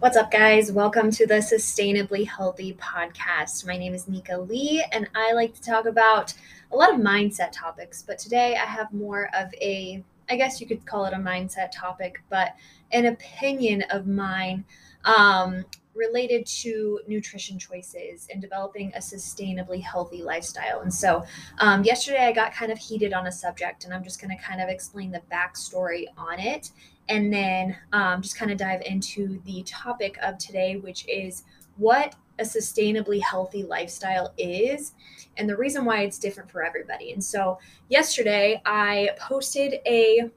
What's up, guys? Welcome to the Sustainably Healthy podcast. My name is Nika Lee, and I like to talk about a lot of mindset topics. But today I have more of a, I guess you could call it a mindset topic, but an opinion of mine um, related to nutrition choices and developing a sustainably healthy lifestyle. And so, um, yesterday I got kind of heated on a subject, and I'm just going to kind of explain the backstory on it and then um, just kind of dive into the topic of today, which is what a sustainably healthy lifestyle is and the reason why it's different for everybody. And so, yesterday I posted a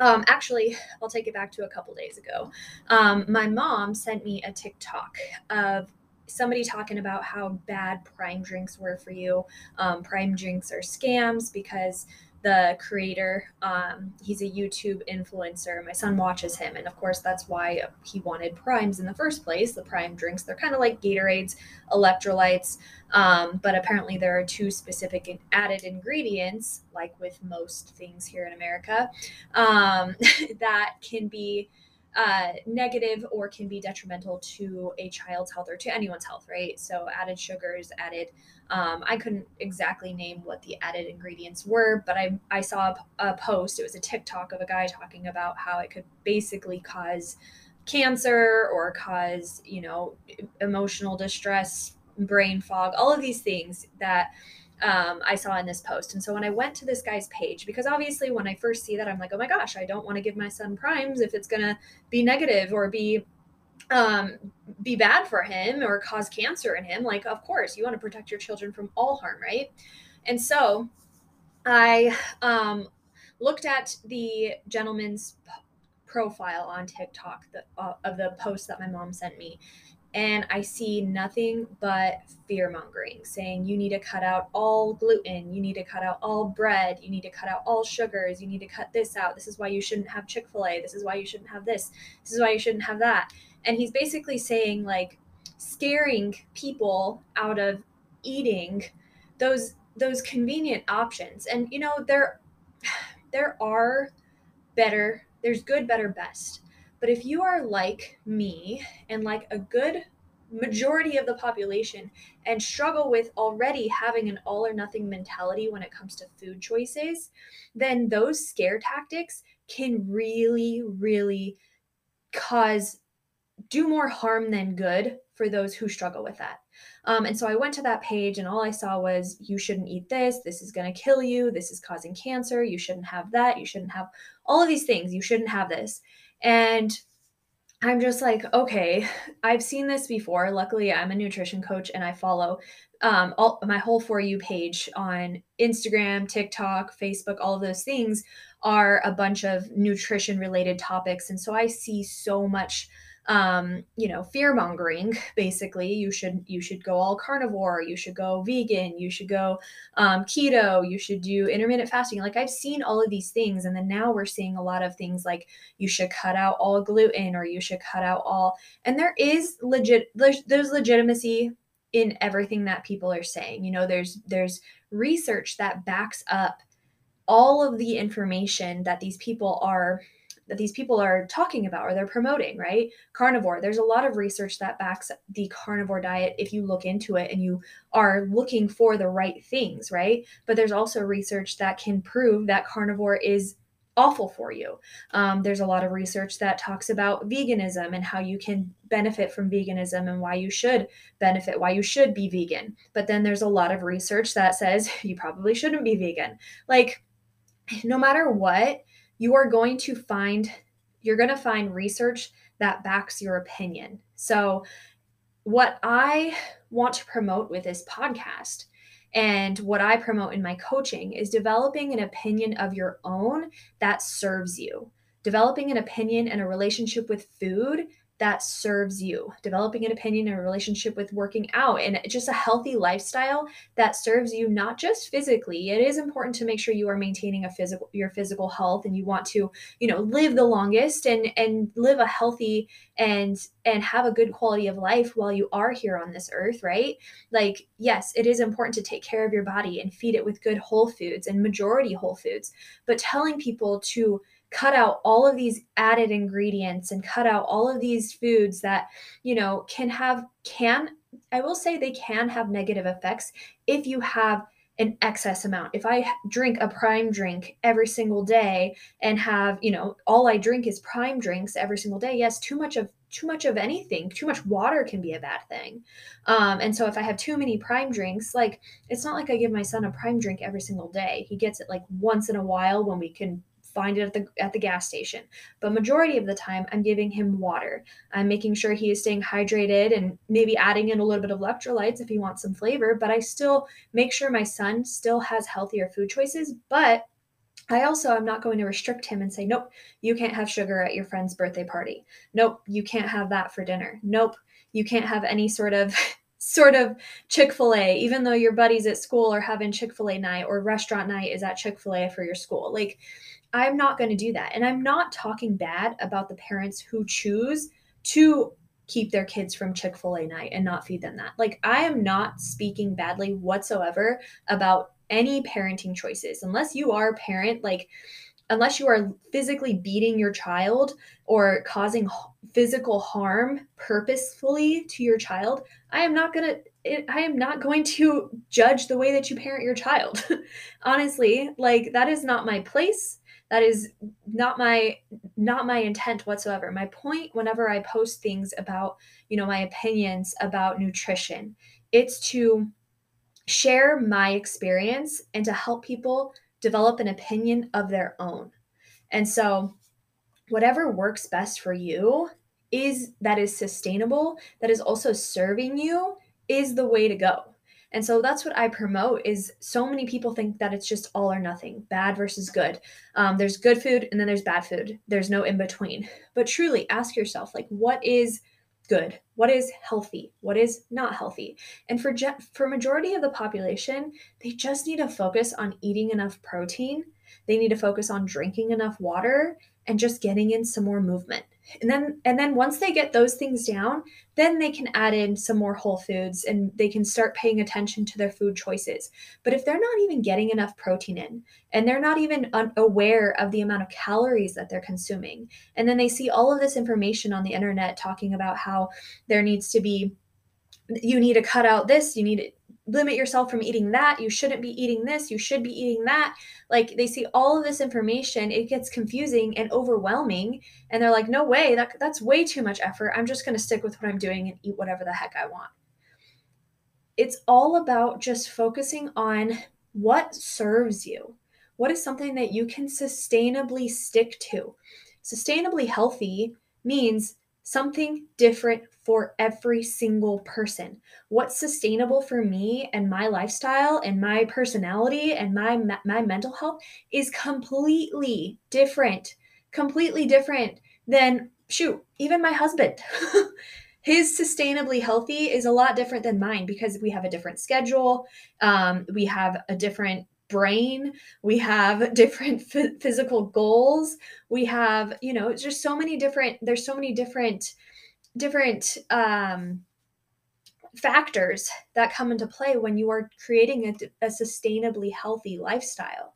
um, actually, I'll take it back to a couple days ago. Um, my mom sent me a TikTok of somebody talking about how bad prime drinks were for you. Um, prime drinks are scams because the creator. Um, he's a YouTube influencer. My son watches him, and of course, that's why he wanted primes in the first place. The prime drinks, they're kind of like Gatorades, electrolytes, um, but apparently there are two specific added ingredients, like with most things here in America, um, that can be uh, negative or can be detrimental to a child's health or to anyone's health, right? So, added sugars, added, um, I couldn't exactly name what the added ingredients were, but I, I saw a, a post, it was a TikTok of a guy talking about how it could basically cause cancer or cause, you know, emotional distress, brain fog, all of these things that um, I saw in this post. And so when I went to this guy's page, because obviously when I first see that, I'm like, oh my gosh, I don't want to give my son primes if it's going to be negative or be um, be bad for him or cause cancer in him. Like, of course, you want to protect your children from all harm, right? And so I um, looked at the gentleman's p- profile on TikTok the, uh, of the post that my mom sent me and I see nothing but fear mongering saying you need to cut out all gluten, you need to cut out all bread, you need to cut out all sugars, you need to cut this out. This is why you shouldn't have Chick fil A. This is why you shouldn't have this. This is why you shouldn't have that. And he's basically saying, like, scaring people out of eating those those convenient options and you know there there are better there's good better best but if you are like me and like a good majority of the population and struggle with already having an all or nothing mentality when it comes to food choices, then those scare tactics can really, really cause do more harm than good for those who struggle with that. Um, and so I went to that page, and all I saw was, you shouldn't eat this. This is going to kill you. This is causing cancer. You shouldn't have that. You shouldn't have all of these things. You shouldn't have this. And I'm just like, okay, I've seen this before. Luckily, I'm a nutrition coach and I follow um, all my whole for you page on Instagram, TikTok, Facebook, all those things are a bunch of nutrition related topics. And so I see so much um, you know, fear mongering. Basically, you should you should go all carnivore. You should go vegan. You should go um, keto. You should do intermittent fasting. Like I've seen all of these things, and then now we're seeing a lot of things like you should cut out all gluten or you should cut out all. And there is legit there's, legitimacy in everything that people are saying. You know, there's there's research that backs up all of the information that these people are that these people are talking about or they're promoting, right? Carnivore. There's a lot of research that backs the carnivore diet if you look into it and you are looking for the right things, right? But there's also research that can prove that carnivore is awful for you. Um, there's a lot of research that talks about veganism and how you can benefit from veganism and why you should benefit, why you should be vegan. But then there's a lot of research that says you probably shouldn't be vegan. Like, no matter what, you are going to find you're going to find research that backs your opinion. So what I want to promote with this podcast and what I promote in my coaching is developing an opinion of your own that serves you. Developing an opinion and a relationship with food that serves you, developing an opinion and a relationship with working out, and just a healthy lifestyle that serves you not just physically. It is important to make sure you are maintaining a physical your physical health and you want to, you know, live the longest and and live a healthy and and have a good quality of life while you are here on this earth, right? Like, yes, it is important to take care of your body and feed it with good whole foods and majority whole foods, but telling people to cut out all of these added ingredients and cut out all of these foods that, you know, can have, can, I will say they can have negative effects if you have an excess amount. If I drink a prime drink every single day and have, you know, all I drink is prime drinks every single day, yes, too much of too much of anything, too much water can be a bad thing. Um, and so if I have too many prime drinks, like it's not like I give my son a prime drink every single day. He gets it like once in a while when we can find it at the at the gas station. But majority of the time I'm giving him water. I'm making sure he is staying hydrated and maybe adding in a little bit of electrolytes if he wants some flavor, but I still make sure my son still has healthier food choices, but I also am not going to restrict him and say, nope, you can't have sugar at your friend's birthday party. Nope, you can't have that for dinner. Nope, you can't have any sort of sort of Chick-fil-A, even though your buddies at school are having Chick-fil-A night or restaurant night is at Chick-fil-A for your school. Like I'm not going to do that. And I'm not talking bad about the parents who choose to keep their kids from Chick fil A night and not feed them that. Like, I am not speaking badly whatsoever about any parenting choices. Unless you are a parent, like, unless you are physically beating your child or causing physical harm purposefully to your child, I am not going to eh, I am not going to judge the way that you parent your child. Honestly, like that is not my place that is not my not my intent whatsoever. My point whenever i post things about you know my opinions about nutrition it's to share my experience and to help people develop an opinion of their own. And so whatever works best for you is that is sustainable that is also serving you is the way to go and so that's what I promote is so many people think that it's just all or nothing, bad versus good. Um, there's good food and then there's bad food. There's no in between. But truly ask yourself, like, what is good? What is healthy? What is not healthy? And for je- for majority of the population, they just need to focus on eating enough protein. They need to focus on drinking enough water and just getting in some more movement. And then and then once they get those things down then they can add in some more whole foods and they can start paying attention to their food choices. But if they're not even getting enough protein in and they're not even aware of the amount of calories that they're consuming and then they see all of this information on the internet talking about how there needs to be you need to cut out this you need limit yourself from eating that. You shouldn't be eating this. You should be eating that. Like they see all of this information, it gets confusing and overwhelming. And they're like, no way, that, that's way too much effort. I'm just going to stick with what I'm doing and eat whatever the heck I want. It's all about just focusing on what serves you. What is something that you can sustainably stick to? Sustainably healthy means something different for every single person. What's sustainable for me and my lifestyle and my personality and my my mental health is completely different. Completely different than shoot, even my husband. His sustainably healthy is a lot different than mine because we have a different schedule. Um, we have a different brain. We have different f- physical goals. We have you know just so many different there's so many different different um factors that come into play when you are creating a, a sustainably healthy lifestyle.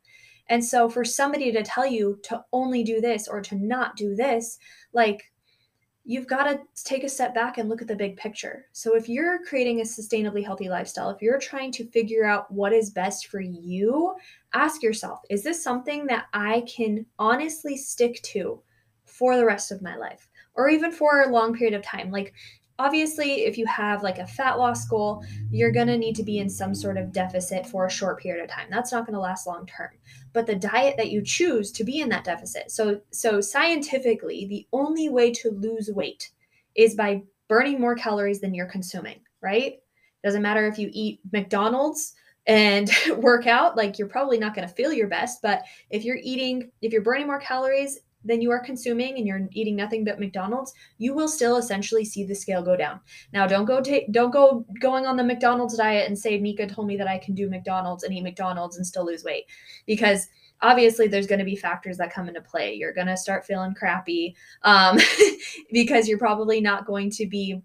And so for somebody to tell you to only do this or to not do this like you've got to take a step back and look at the big picture. So, if you're creating a sustainably healthy lifestyle, if you're trying to figure out what is best for you, ask yourself is this something that I can honestly stick to for the rest of my life? Or even for a long period of time. Like, obviously, if you have like a fat loss goal, you're going to need to be in some sort of deficit for a short period of time. That's not going to last long term. But the diet that you choose to be in that deficit. So so scientifically, the only way to lose weight is by burning more calories than you're consuming, right? Doesn't matter if you eat McDonald's and work out, like you're probably not going to feel your best, but if you're eating if you're burning more calories than you are consuming and you're eating nothing but McDonald's, you will still essentially see the scale go down. Now, don't go take don't go going on the McDonald's diet and say Nika told me that I can do McDonald's and eat McDonald's and still lose weight because obviously there's going to be factors that come into play. You're going to start feeling crappy um, because you're probably not going to be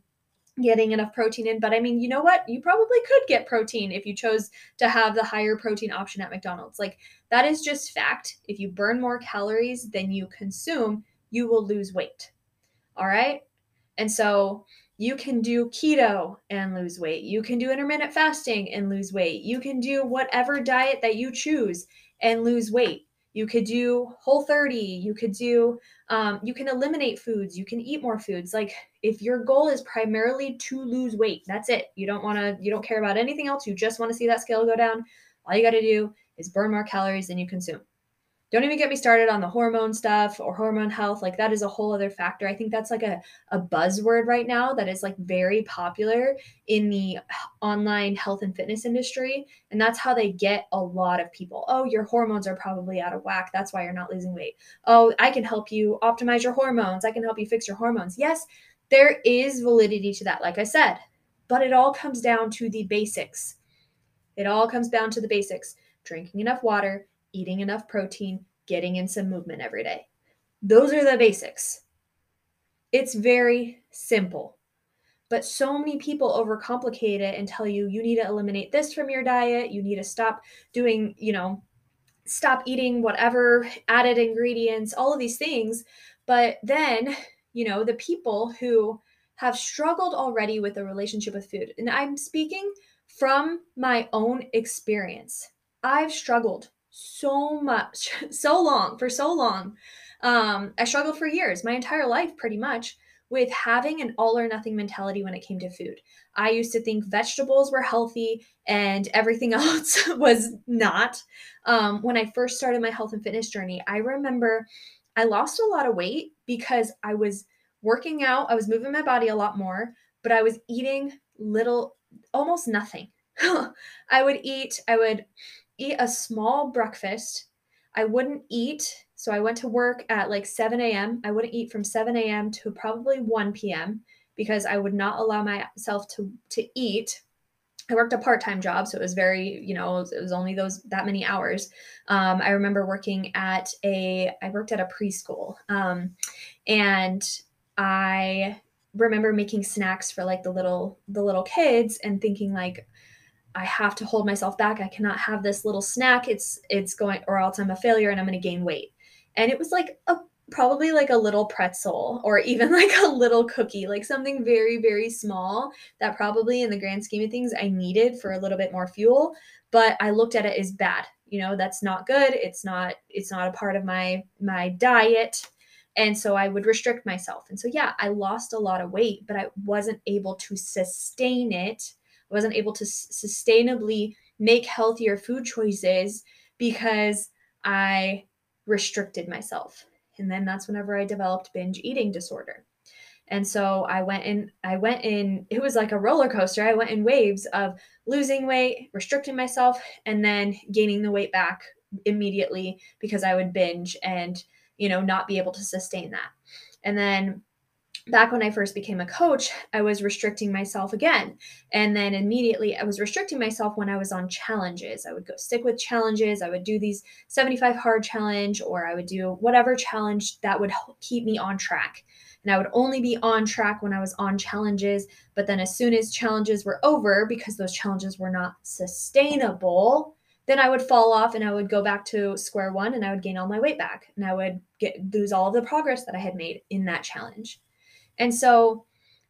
getting enough protein in. But I mean, you know what? You probably could get protein if you chose to have the higher protein option at McDonald's. Like, that is just fact. If you burn more calories than you consume, you will lose weight. All right. And so you can do keto and lose weight. You can do intermittent fasting and lose weight. You can do whatever diet that you choose and lose weight. You could do whole 30. You could do, um, you can eliminate foods. You can eat more foods. Like if your goal is primarily to lose weight, that's it. You don't want to, you don't care about anything else. You just want to see that scale go down. All you got to do is burn more calories than you consume. Don't even get me started on the hormone stuff or hormone health. Like that is a whole other factor. I think that's like a, a buzzword right now that is like very popular in the online health and fitness industry. And that's how they get a lot of people. Oh, your hormones are probably out of whack. That's why you're not losing weight. Oh, I can help you optimize your hormones. I can help you fix your hormones. Yes, there is validity to that, like I said, but it all comes down to the basics. It all comes down to the basics drinking enough water, eating enough protein, getting in some movement every day. Those are the basics. It's very simple. But so many people overcomplicate it and tell you you need to eliminate this from your diet, you need to stop doing, you know, stop eating whatever added ingredients, all of these things. But then, you know, the people who have struggled already with a relationship with food, and I'm speaking from my own experience. I've struggled so much, so long, for so long. Um, I struggled for years, my entire life pretty much, with having an all or nothing mentality when it came to food. I used to think vegetables were healthy and everything else was not. Um, when I first started my health and fitness journey, I remember I lost a lot of weight because I was working out, I was moving my body a lot more, but I was eating little, almost nothing. I would eat, I would eat a small breakfast. I wouldn't eat. So I went to work at like 7 a.m. I wouldn't eat from 7 a.m. to probably 1 p.m. because I would not allow myself to to eat. I worked a part-time job, so it was very, you know, it was only those that many hours. Um, I remember working at a, I worked at a preschool, um, and I remember making snacks for like the little the little kids and thinking like I have to hold myself back. I cannot have this little snack. It's it's going or else I'm a failure and I'm going to gain weight. And it was like a probably like a little pretzel or even like a little cookie, like something very very small that probably in the grand scheme of things I needed for a little bit more fuel, but I looked at it as bad. You know, that's not good. It's not it's not a part of my my diet. And so I would restrict myself. And so yeah, I lost a lot of weight, but I wasn't able to sustain it Wasn't able to s- sustainably make healthier food choices because I restricted myself. And then that's whenever I developed binge eating disorder. And so I went in, I went in, it was like a roller coaster. I went in waves of losing weight, restricting myself, and then gaining the weight back immediately because I would binge and, you know, not be able to sustain that. And then back when I first became a coach, I was restricting myself again. And then immediately I was restricting myself when I was on challenges. I would go stick with challenges. I would do these 75 hard challenge or I would do whatever challenge that would keep me on track. And I would only be on track when I was on challenges. But then as soon as challenges were over, because those challenges were not sustainable, then I would fall off and I would go back to square one and I would gain all my weight back and I would get lose all of the progress that I had made in that challenge. And so,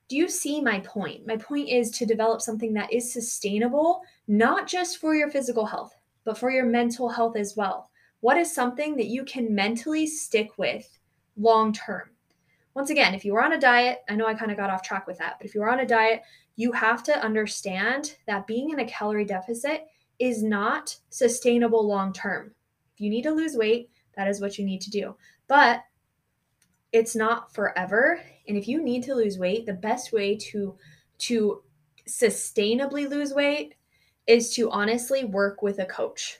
do you see my point? My point is to develop something that is sustainable, not just for your physical health, but for your mental health as well. What is something that you can mentally stick with long term? Once again, if you are on a diet, I know I kind of got off track with that, but if you are on a diet, you have to understand that being in a calorie deficit is not sustainable long term. If you need to lose weight, that is what you need to do. But it's not forever. And if you need to lose weight the best way to to sustainably lose weight is to honestly work with a coach.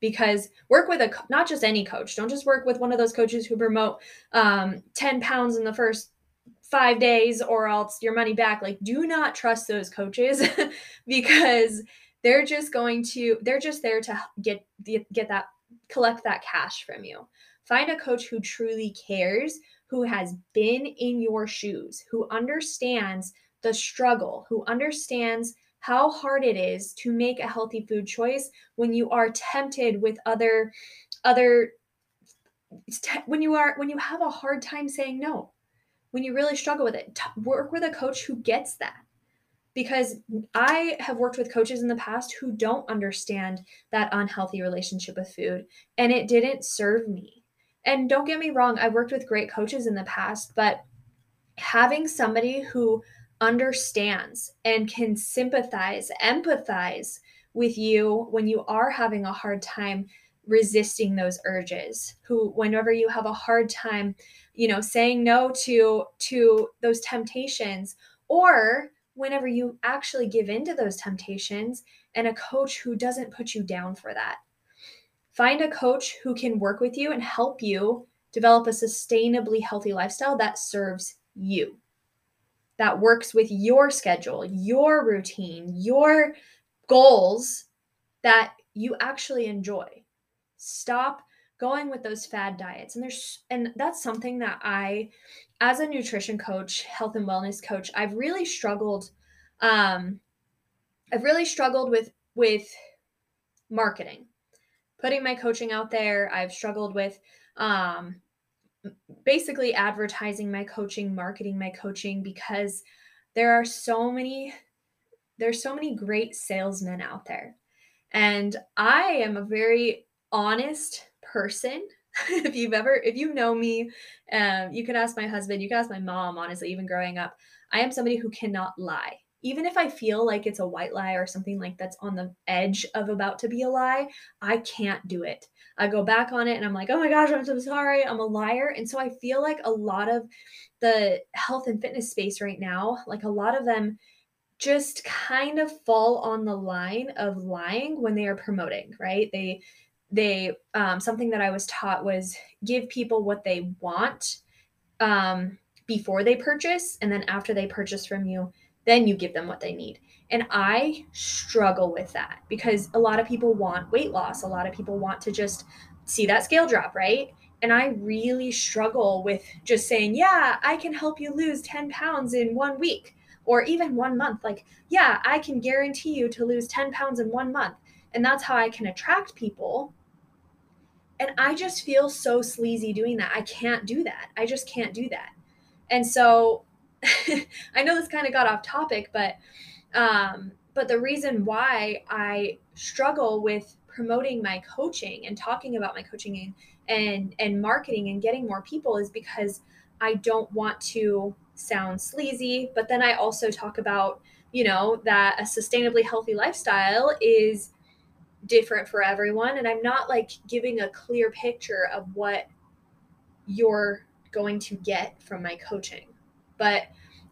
Because work with a not just any coach don't just work with one of those coaches who promote um, 10 pounds in the first five days or else your money back. Like do not trust those coaches because they're just going to they're just there to get get that collect that cash from you Find a coach who truly cares, who has been in your shoes, who understands the struggle, who understands how hard it is to make a healthy food choice when you are tempted with other other when you are when you have a hard time saying no when you really struggle with it work with a coach who gets that because I have worked with coaches in the past who don't understand that unhealthy relationship with food and it didn't serve me. And don't get me wrong, I've worked with great coaches in the past, but having somebody who understands and can sympathize, empathize with you when you are having a hard time resisting those urges who whenever you have a hard time you know saying no to to those temptations or whenever you actually give into those temptations and a coach who doesn't put you down for that. Find a coach who can work with you and help you develop a sustainably healthy lifestyle that serves you, that works with your schedule, your routine, your goals that you actually enjoy. Stop going with those fad diets and there's and that's something that i as a nutrition coach health and wellness coach i've really struggled um i've really struggled with with marketing putting my coaching out there i've struggled with um basically advertising my coaching marketing my coaching because there are so many there's so many great salesmen out there. And i am a very honest person. If you've ever if you know me um, you can ask my husband you can ask my mom honestly even growing up. I am somebody who cannot lie even if i feel like it's a white lie or something like that's on the edge of about to be a lie i can't do it. I go back on it and i'm like oh my gosh i'm so sorry. I'm a liar. And so i feel like a lot of the health and fitness space right now like a lot of them just kind of fall on the line of lying when they are promoting right? They they um, something that i was taught was give people what they want um, before they purchase and then after they purchase from you then you give them what they need and i struggle with that because a lot of people want weight loss a lot of people want to just see that scale drop right and i really struggle with just saying yeah i can help you lose 10 pounds in one week or even one month like yeah i can guarantee you to lose 10 pounds in one month and that's how I can attract people. And I just feel so sleazy doing that. I can't do that. I just can't do that. And so I know this kind of got off topic, but um, but the reason why I struggle with promoting my coaching and talking about my coaching and and, and marketing and getting more people is because I don't want to sound sleazy, but then I also talk about, you know, that a sustainably healthy lifestyle is different for everyone and i'm not like giving a clear picture of what you're going to get from my coaching. But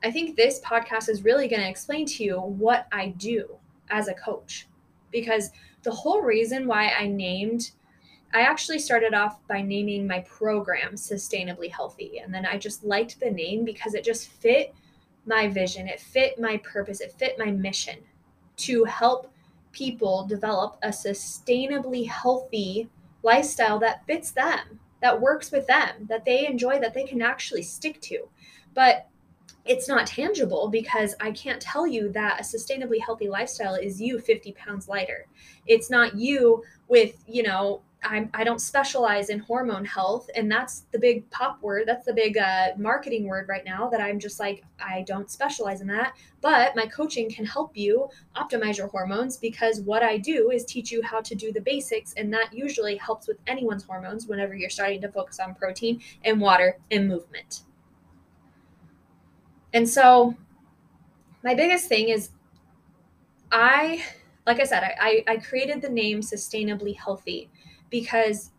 i think this podcast is really going to explain to you what i do as a coach. Because the whole reason why i named i actually started off by naming my program sustainably healthy. And then i just liked the name because it just fit my vision. It fit my purpose. It fit my mission to help people develop a sustainably healthy lifestyle that fits them, that works with them, that they enjoy, that they can actually stick to. But it's not tangible because I can't tell you that a sustainably healthy lifestyle is you 50 pounds lighter. It's not you with, you know, I'm, I don't specialize in hormone health. And that's the big pop word. That's the big uh, marketing word right now that I'm just like, I don't specialize in that. But my coaching can help you optimize your hormones because what I do is teach you how to do the basics. And that usually helps with anyone's hormones whenever you're starting to focus on protein and water and movement. And so, my biggest thing is I, like I said, I, I created the name Sustainably Healthy because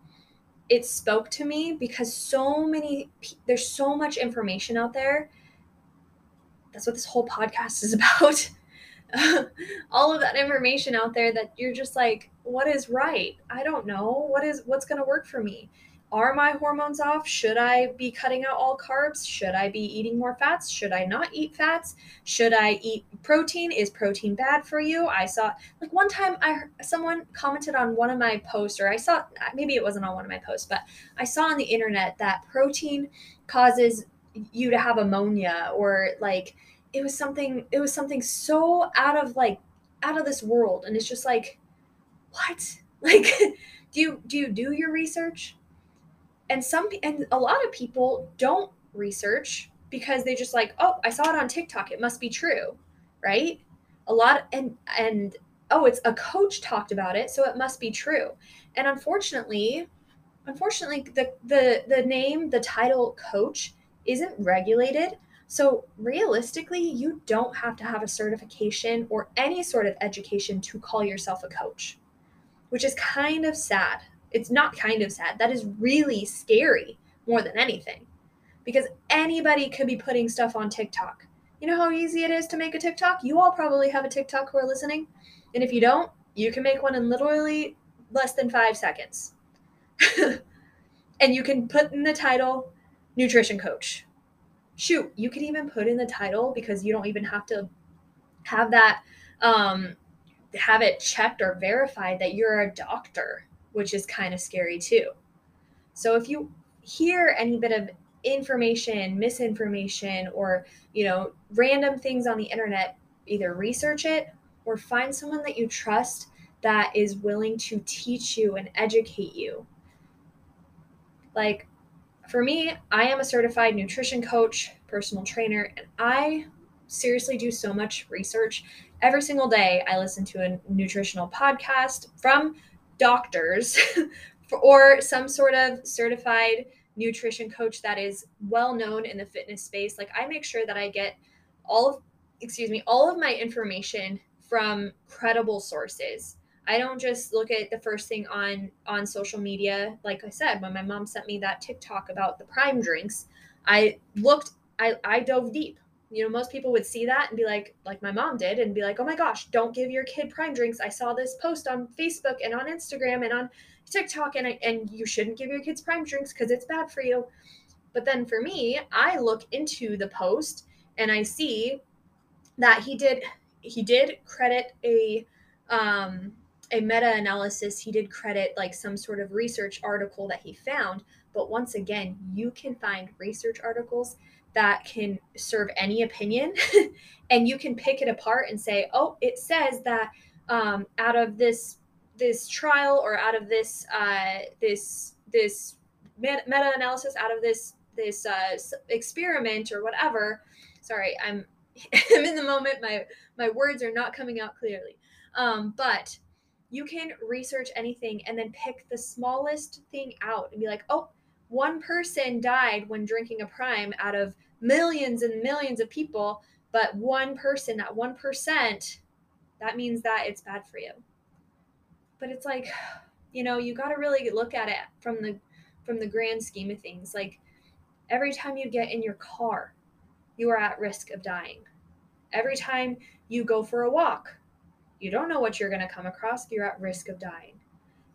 it spoke to me because so many there's so much information out there. That's what this whole podcast is about. All of that information out there that you're just like what is right? I don't know. What is what's going to work for me are my hormones off? Should I be cutting out all carbs? Should I be eating more fats? Should I not eat fats? Should I eat protein? Is protein bad for you? I saw like one time I someone commented on one of my posts or I saw maybe it wasn't on one of my posts, but I saw on the internet that protein causes you to have ammonia or like it was something it was something so out of like out of this world and it's just like what like do you do you do your research and some and a lot of people don't research because they just like oh i saw it on tiktok. It must be true. Right? A lot and and oh it's a coach talked about it so it must be true. And unfortunately unfortunately the the the name the title coach isn't regulated. So realistically you don't have to have a certification or any sort of education to call yourself a coach which is kind of sad it's not kind of sad. That is really scary more than anything. Because anybody could be putting stuff on tiktok. You know how easy it is to make a tiktok? You all probably have a tiktok who are listening. And if you don't you can make one in literally less than five seconds. And you can put in the title nutrition coach. Shoot, you could even put in the title because you don't even have to have that um, have it checked or verified that you're a doctor, which is kind of scary too. So if you hear any bit of information, misinformation, or you know, random things on the internet, either research it or find someone that you trust that is willing to teach you and educate you. Like for me, I am a certified nutrition coach, personal trainer, and I seriously do so much research. Every single day, I listen to a nutritional podcast from doctors or some sort of certified nutrition coach that is well known in the fitness space. Like I make sure that I get all of excuse me, all of my information from credible sources. I don't just look at the first thing on on social media. Like I said, when my mom sent me that TikTok about the prime drinks, I looked I I dove deep. You know, most people would see that and be like like my mom did and be like, "Oh my gosh, don't give your kid prime drinks. I saw this post on Facebook and on Instagram and on TikTok and I, and you shouldn't give your kids prime drinks cuz it's bad for you." But then for me, I look into the post and I see that he did he did credit a um, a meta-analysis he did credit like some sort of research article that he found but once again you can find research articles that can serve any opinion and you can pick it apart and say oh it says that um, out of this this trial or out of this uh, this this meta-analysis out of this this uh, experiment or whatever sorry i'm i'm in the moment my my words are not coming out clearly um, but you can research anything and then pick the smallest thing out and be like, oh, one person died when drinking a prime out of millions and millions of people, but one person, that 1%, that means that it's bad for you. But it's like, you know, you got to really look at it from the from the grand scheme of things. Like every time you get in your car, you are at risk of dying. Every time you go for a walk, you don't know what you're going to come across. You're at risk of dying.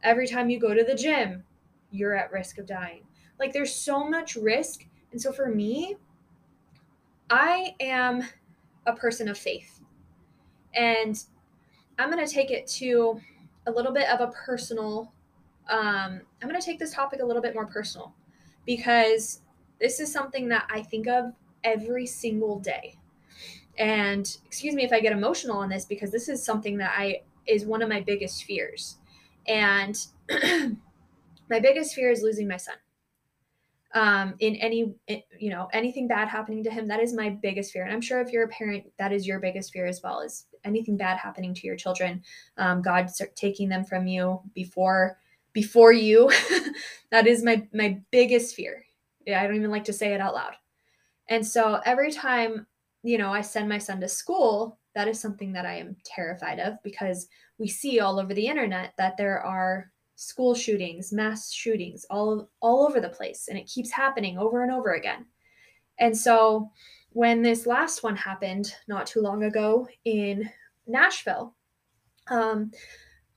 Every time you go to the gym, you're at risk of dying. Like there's so much risk. And so for me, I am a person of faith. And I'm going to take it to a little bit of a personal um, I'm going to take this topic a little bit more personal because this is something that I think of every single day. And excuse me if I get emotional on this because this is something that I is one of my biggest fears. And my biggest fear is losing my son. Um, in any, you know, anything bad happening to him, that is my biggest fear. And I'm sure if you're a parent, that is your biggest fear as well, is anything bad happening to your children, um, God taking them from you before before you. that is my my biggest fear. Yeah, I don't even like to say it out loud. And so every time you know, I send my son to school, that is something that I am terrified of because we see all over the internet that there are school shootings, mass shootings all all over the place and it keeps happening over and over again. And so when this last one happened not too long ago in Nashville, um,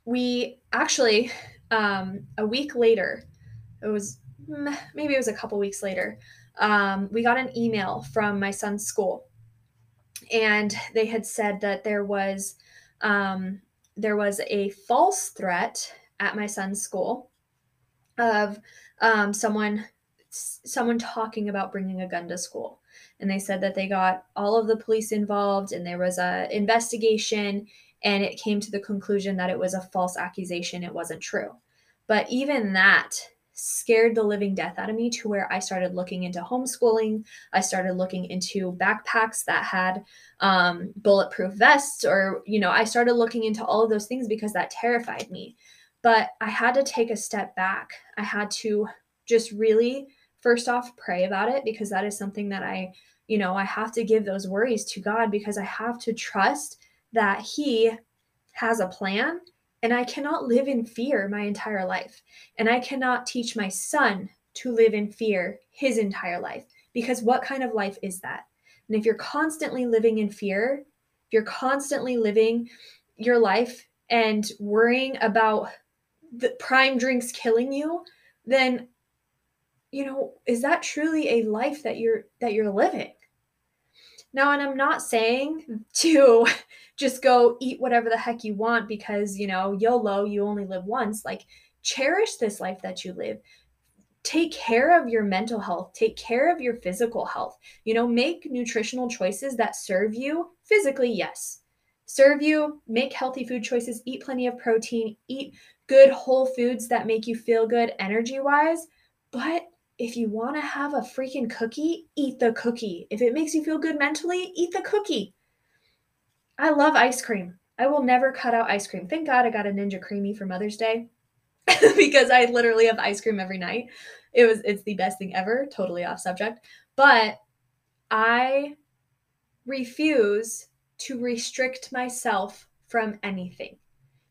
we actually um, a week later, it was maybe it was a couple weeks later, um, we got an email from my son's school and they had said that there was um, there was a false threat at my son's school of um, someone someone talking about bringing a gun to school and they said that they got all of the police involved and there was a investigation and it came to the conclusion that it was a false accusation it wasn't true but even that scared the living death out of me to where I started looking into homeschooling. I started looking into backpacks that had um, bulletproof vests, or, you know, I started looking into all of those things because that terrified me. But I had to take a step back. I had to just really, first off, pray about it because that is something that I, you know, I have to give those worries to God because I have to trust that He has a plan and I cannot live in fear my entire life. And I cannot teach my son to live in fear his entire life because what kind of life is that? And if you're constantly living in fear, if you're constantly living your life and worrying about the prime drinks killing you, then you know, is that truly a life that you're that you're living? Now, and I'm not saying to just go eat whatever the heck you want because, you know, YOLO, you only live once. Like, cherish this life that you live. Take care of your mental health, take care of your physical health. You know, make nutritional choices that serve you physically, yes. Serve you, make healthy food choices, eat plenty of protein, eat good whole foods that make you feel good energy wise, but if you want to have a freaking cookie, eat the cookie. If it makes you feel good mentally, eat the cookie. I love ice cream. I will never cut out ice cream. Thank God I got a Ninja Creami for Mother's Day because I literally have ice cream every night. It was it's the best thing ever, totally off subject. But I refuse to restrict myself from anything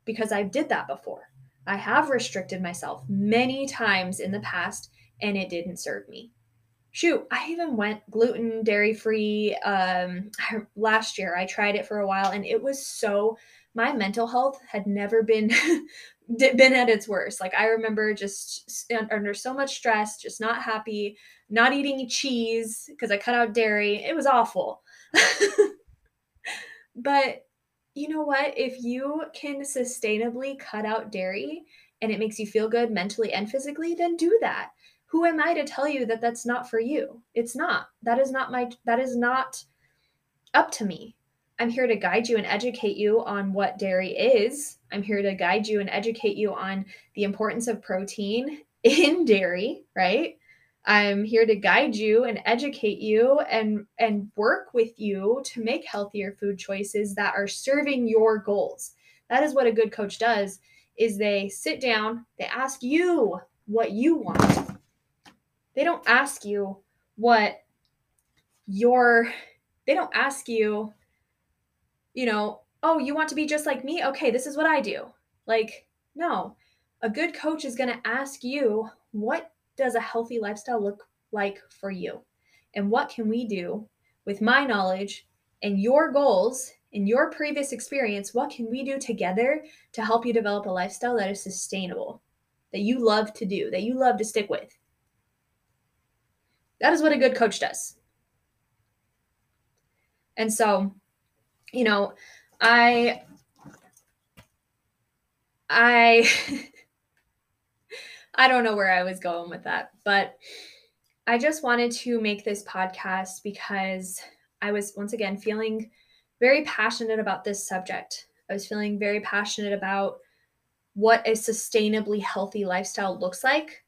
because I did that before. I have restricted myself many times in the past and it didn't serve me. Shoot, I even went gluten, dairy free um, last year. I tried it for a while and it was so, my mental health had never been. been at its worst. Like I remember just under so much stress, just not happy, not eating cheese because I cut out dairy. It was awful. but you know what? If you can sustainably cut out dairy and it makes you feel good mentally and physically, then do that who am I to tell you that that's not for you? It's not. That is not my, that is not up to me. I'm here to guide you and educate you on what dairy is. I'm here to guide you and educate you on the importance of protein in dairy, right? I'm here to guide you and educate you and and work with you to make healthier food choices that are serving your goals. That is what a good coach does is they sit down, they ask you what you want. They don't ask you what your they don't ask you you know oh you want to be just like me? Okay this is what i do. Like no. A good coach is going to ask you what does a healthy lifestyle look like for you and what can we do with my knowledge and your goals and your previous experience what can we do together to help you develop a lifestyle that is sustainable that you love to do that you love to stick with that is what a good coach does. And so, you know, I I I don't know where I was going with that, but I just wanted to make this podcast because I was once again feeling very passionate about this subject. I was feeling very passionate about what a sustainably healthy lifestyle looks like,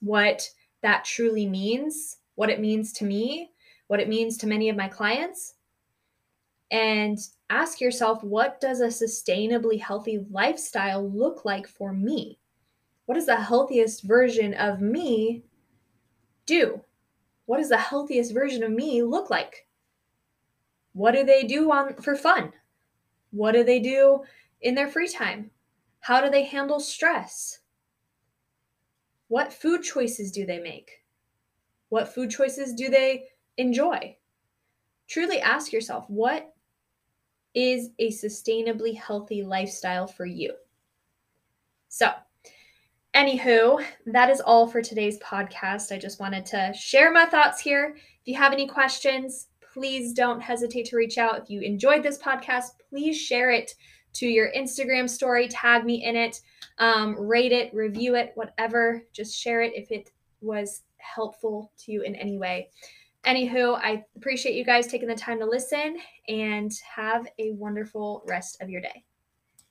what that truly means, what it means to me, what it means to many of my clients. And ask yourself, what does a sustainably healthy lifestyle look like for me? What does the healthiest version of me do? What does the healthiest version of me look like? What do they do on for fun? What do they do in their free time? How do they handle stress? What food choices do they make? What food choices do they enjoy? Truly ask yourself what is a sustainably healthy lifestyle for you? So, anywho, that is all for today's podcast. I just wanted to share my thoughts here. If you have any questions, please don't hesitate to reach out. If you enjoyed this podcast, please share it to your Instagram story, tag me in it, um, rate it, review it, whatever. Just share it if it was helpful to you in any way. Anywho, I appreciate you guys taking the time to listen and have a wonderful rest of your day.